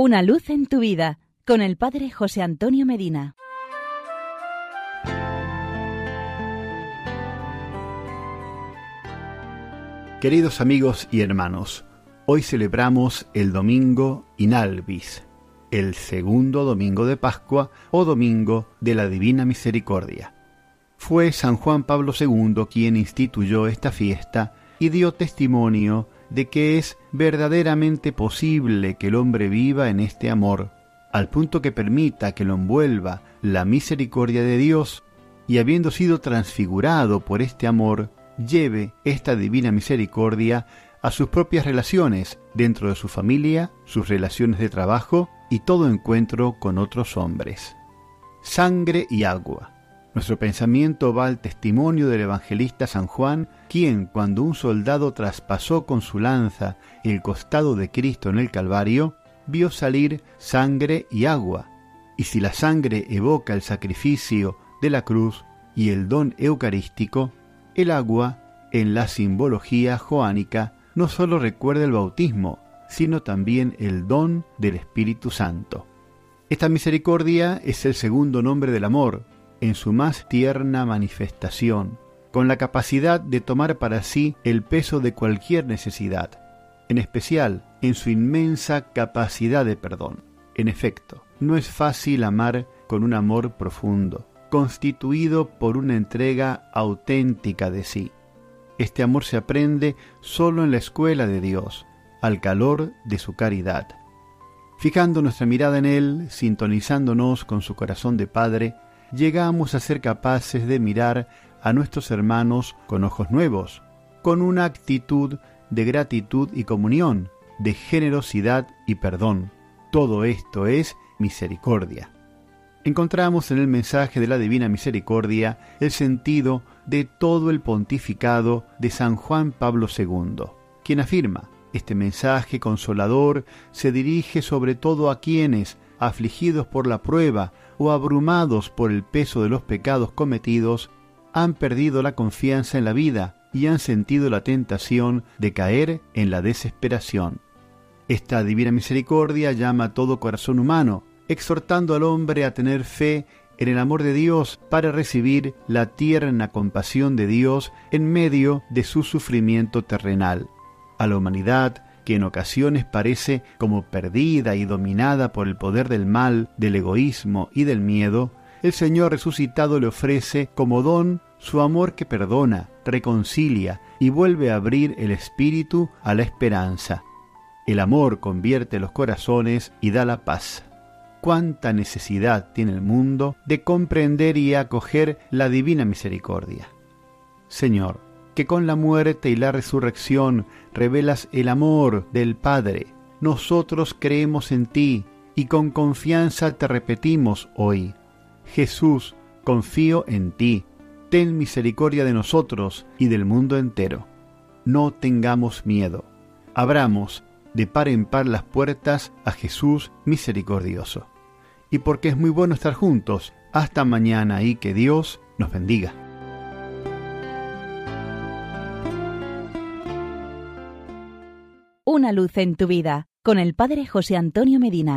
Una luz en tu vida con el Padre José Antonio Medina. Queridos amigos y hermanos, hoy celebramos el domingo Inalvis, el segundo domingo de Pascua o domingo de la Divina Misericordia. Fue San Juan Pablo II quien instituyó esta fiesta y dio testimonio de que es verdaderamente posible que el hombre viva en este amor, al punto que permita que lo envuelva la misericordia de Dios y habiendo sido transfigurado por este amor, lleve esta divina misericordia a sus propias relaciones dentro de su familia, sus relaciones de trabajo y todo encuentro con otros hombres. Sangre y agua nuestro pensamiento va al testimonio del evangelista San Juan, quien, cuando un soldado traspasó con su lanza el costado de Cristo en el Calvario, vio salir sangre y agua. Y si la sangre evoca el sacrificio de la cruz y el don eucarístico, el agua, en la simbología joánica, no sólo recuerda el bautismo, sino también el don del Espíritu Santo. Esta misericordia es el segundo nombre del amor, en su más tierna manifestación, con la capacidad de tomar para sí el peso de cualquier necesidad, en especial en su inmensa capacidad de perdón. En efecto, no es fácil amar con un amor profundo, constituido por una entrega auténtica de sí. Este amor se aprende solo en la escuela de Dios, al calor de su caridad. Fijando nuestra mirada en Él, sintonizándonos con su corazón de Padre, llegamos a ser capaces de mirar a nuestros hermanos con ojos nuevos, con una actitud de gratitud y comunión, de generosidad y perdón. Todo esto es misericordia. Encontramos en el mensaje de la Divina Misericordia el sentido de todo el pontificado de San Juan Pablo II, quien afirma, este mensaje consolador se dirige sobre todo a quienes, afligidos por la prueba o abrumados por el peso de los pecados cometidos, han perdido la confianza en la vida y han sentido la tentación de caer en la desesperación. Esta divina misericordia llama a todo corazón humano, exhortando al hombre a tener fe en el amor de Dios para recibir la tierna compasión de Dios en medio de su sufrimiento terrenal. A la humanidad que en ocasiones parece como perdida y dominada por el poder del mal, del egoísmo y del miedo, el Señor resucitado le ofrece como don su amor que perdona, reconcilia y vuelve a abrir el espíritu a la esperanza. El amor convierte los corazones y da la paz. Cuánta necesidad tiene el mundo de comprender y acoger la divina misericordia. Señor, que con la muerte y la resurrección revelas el amor del Padre. Nosotros creemos en ti y con confianza te repetimos hoy. Jesús, confío en ti. Ten misericordia de nosotros y del mundo entero. No tengamos miedo. Abramos de par en par las puertas a Jesús misericordioso. Y porque es muy bueno estar juntos, hasta mañana y que Dios nos bendiga. Una luz en tu vida con el Padre José Antonio Medina.